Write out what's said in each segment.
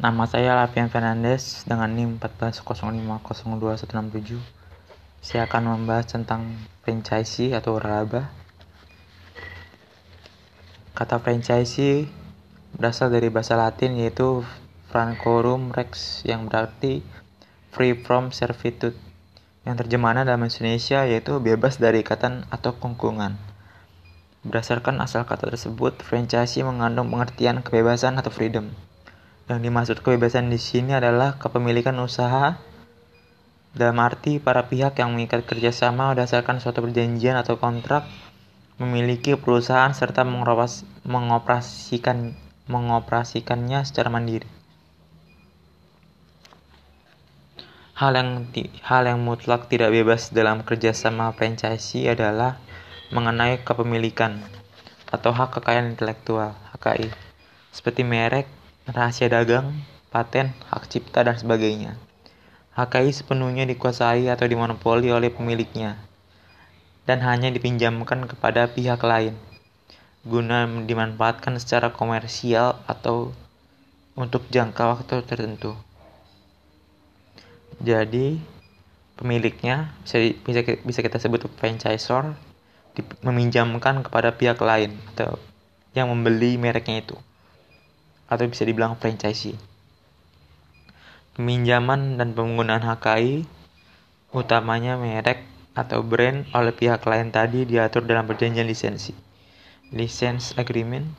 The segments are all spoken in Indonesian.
Nama saya Lapian Fernandez dengan NIM 140502167. Saya akan membahas tentang franchise atau waralaba. Kata franchise berasal dari bahasa Latin yaitu Francorum Rex yang berarti free from servitude. Yang terjemahannya dalam Indonesia yaitu bebas dari ikatan atau kungkungan. Berdasarkan asal kata tersebut, franchise mengandung pengertian kebebasan atau freedom. Yang dimaksud kebebasan di sini adalah kepemilikan usaha dalam arti para pihak yang mengikat kerjasama berdasarkan suatu perjanjian atau kontrak memiliki perusahaan serta mengoperasikan mengoperasikannya secara mandiri. Hal yang hal yang mutlak tidak bebas dalam kerjasama franchise adalah mengenai kepemilikan atau hak kekayaan intelektual (HKI), seperti merek, rahasia dagang, paten, hak cipta, dan sebagainya. HKI sepenuhnya dikuasai atau dimonopoli oleh pemiliknya dan hanya dipinjamkan kepada pihak lain guna dimanfaatkan secara komersial atau untuk jangka waktu tertentu. Jadi, pemiliknya bisa bisa bisa kita sebut franchisor meminjamkan kepada pihak lain atau yang membeli mereknya itu atau bisa dibilang franchise. Peminjaman dan penggunaan HKI utamanya merek atau brand oleh pihak lain tadi diatur dalam perjanjian lisensi. License agreement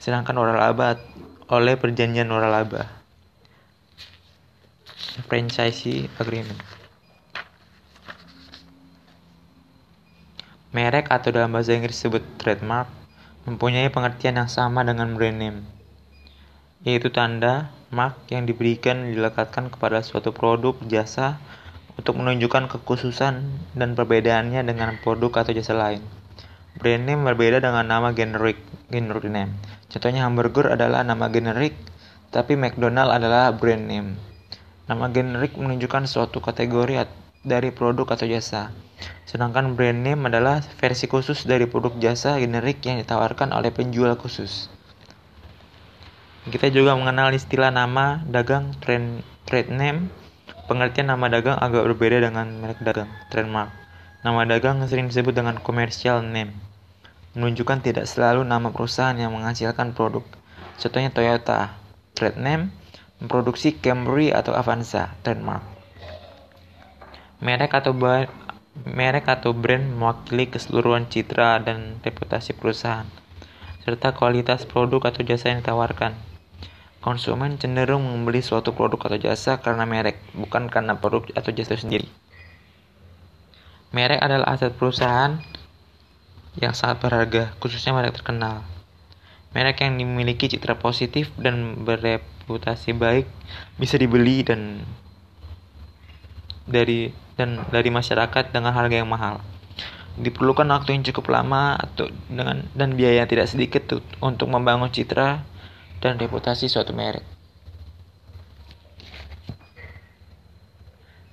sedangkan waralaba oleh perjanjian waralaba franchise agreement. Merek atau dalam bahasa Inggris disebut trademark mempunyai pengertian yang sama dengan brand name yaitu tanda mark yang diberikan dilekatkan kepada suatu produk jasa untuk menunjukkan kekhususan dan perbedaannya dengan produk atau jasa lain. Brand name berbeda dengan nama generic, generic name. Contohnya hamburger adalah nama generik, tapi McDonald adalah brand name. Nama generik menunjukkan suatu kategori dari produk atau jasa. Sedangkan brand name adalah versi khusus dari produk jasa generik yang ditawarkan oleh penjual khusus. Kita juga mengenal istilah nama dagang trade, trade name. Pengertian nama dagang agak berbeda dengan merek dagang, trademark. Nama dagang sering disebut dengan commercial name. Menunjukkan tidak selalu nama perusahaan yang menghasilkan produk. Contohnya Toyota, trade name, memproduksi Camry atau Avanza, trademark. Merek atau merek atau brand mewakili keseluruhan citra dan reputasi perusahaan serta kualitas produk atau jasa yang ditawarkan. Konsumen cenderung membeli suatu produk atau jasa karena merek, bukan karena produk atau jasa sendiri. Merek adalah aset perusahaan yang sangat berharga, khususnya merek terkenal. Merek yang dimiliki citra positif dan bereputasi baik bisa dibeli dan dari dan dari masyarakat dengan harga yang mahal. Diperlukan waktu yang cukup lama atau dengan dan biaya yang tidak sedikit untuk membangun citra dan reputasi suatu merek.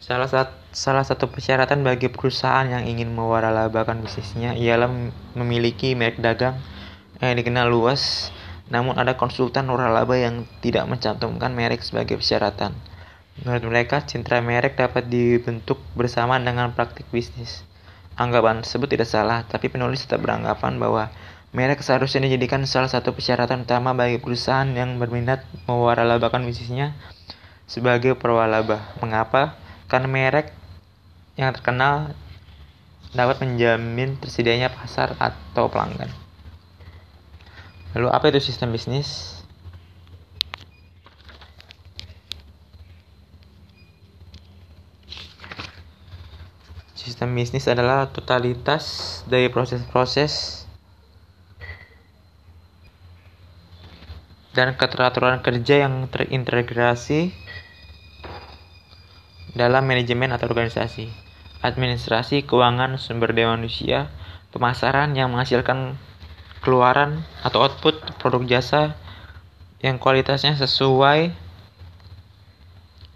Salah, sat salah satu persyaratan bagi perusahaan yang ingin mewaralabakan bisnisnya ialah memiliki merek dagang yang dikenal luas, namun ada konsultan waralaba yang tidak mencantumkan merek sebagai persyaratan. Menurut mereka, citra merek dapat dibentuk bersama dengan praktik bisnis. Anggapan tersebut tidak salah, tapi penulis tetap beranggapan bahwa Merek seharusnya dijadikan salah satu persyaratan utama bagi perusahaan yang berminat mewaralabakan bisnisnya sebagai perwalaba. Mengapa? Karena merek yang terkenal dapat menjamin tersedianya pasar atau pelanggan. Lalu apa itu sistem bisnis? Sistem bisnis adalah totalitas dari proses-proses dan keteraturan kerja yang terintegrasi dalam manajemen atau organisasi, administrasi, keuangan, sumber daya manusia, pemasaran yang menghasilkan keluaran atau output produk jasa yang kualitasnya sesuai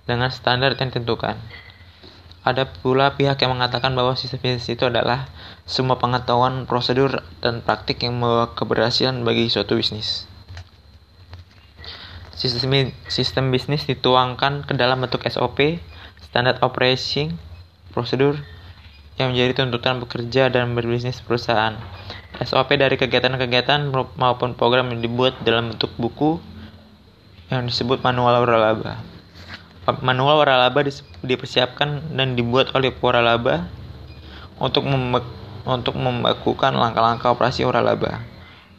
dengan standar yang ditentukan. Ada pula pihak yang mengatakan bahwa sistem bisnis itu adalah semua pengetahuan, prosedur, dan praktik yang membawa keberhasilan bagi suatu bisnis. Sistem, sistem bisnis dituangkan ke dalam bentuk SOP, standard operating prosedur, yang menjadi tuntutan bekerja dan berbisnis perusahaan. SOP dari kegiatan-kegiatan maupun program yang dibuat dalam bentuk buku yang disebut manual waralaba. Manual waralaba dipersiapkan dan dibuat oleh waralaba untuk untuk membakukan langkah-langkah operasi waralaba.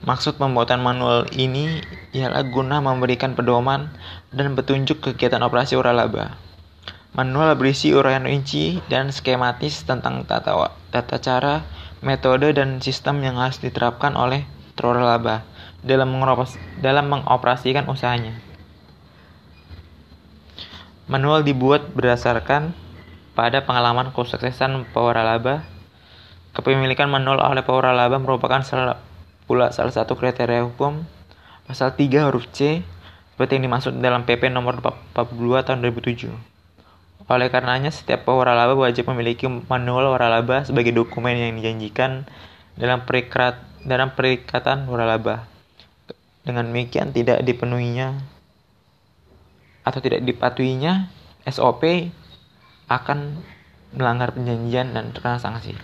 Maksud pembuatan manual ini ialah guna memberikan pedoman dan petunjuk kegiatan operasi waralaba. Manual berisi uraian rinci dan skematis tentang tata, tata cara, metode, dan sistem yang harus diterapkan oleh waralaba dalam, dalam mengoperasikan usahanya. Manual dibuat berdasarkan pada pengalaman kesuksesan waralaba Kepemilikan manual oleh waralaba merupakan pula salah satu kriteria hukum pasal 3 huruf C seperti yang dimaksud dalam PP nomor 42 tahun 2007. Oleh karenanya, setiap waralaba wajib memiliki manual waralaba sebagai dokumen yang dijanjikan dalam perikat dalam perikatan waralaba. Dengan demikian tidak dipenuhinya atau tidak dipatuhinya SOP akan melanggar perjanjian dan terkena sanksi.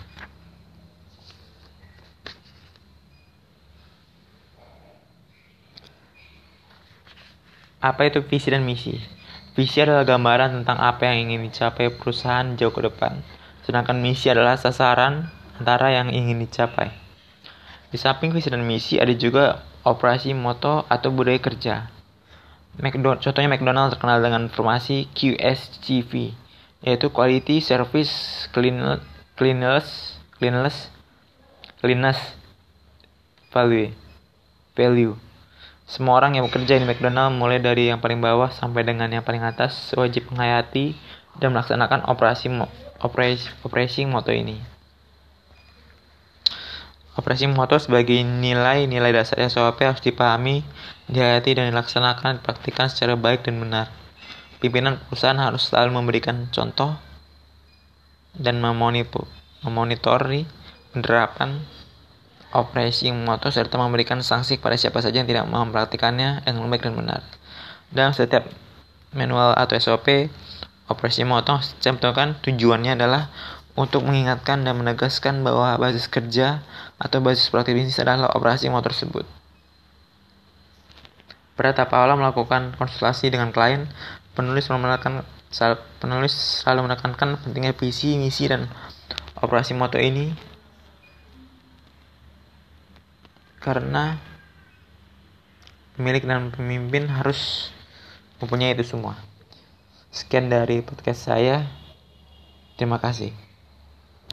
Apa itu visi dan misi? Visi adalah gambaran tentang apa yang ingin dicapai perusahaan jauh ke depan, sedangkan misi adalah sasaran antara yang ingin dicapai. Di samping visi dan misi ada juga operasi moto atau budaya kerja. McDonald, contohnya McDonald terkenal dengan formasi QSCV, yaitu Quality Service Cleanliness Cleanliness Cleanliness Value Value semua orang yang bekerja di McDonald mulai dari yang paling bawah sampai dengan yang paling atas wajib menghayati dan melaksanakan operasi operasi, operasi moto ini. Operasi moto sebagai nilai-nilai dasar SOP harus dipahami, dihayati dan dilaksanakan dipraktikkan secara baik dan benar. Pimpinan perusahaan harus selalu memberikan contoh dan memonitori penerapan operasi motor serta memberikan sanksi kepada siapa saja yang tidak mempraktikannya dengan baik dan benar. Dalam setiap manual atau SOP, operasi motor contohkan tujuannya adalah untuk mengingatkan dan menegaskan bahwa basis kerja atau basis praktik bisnis adalah operasi motor tersebut. Pada tahap awal melakukan konsultasi dengan klien, penulis menekankan penulis selalu menekankan pentingnya visi, misi, dan operasi motor ini karena pemilik dan pemimpin harus mempunyai itu semua. Sekian dari podcast saya. Terima kasih.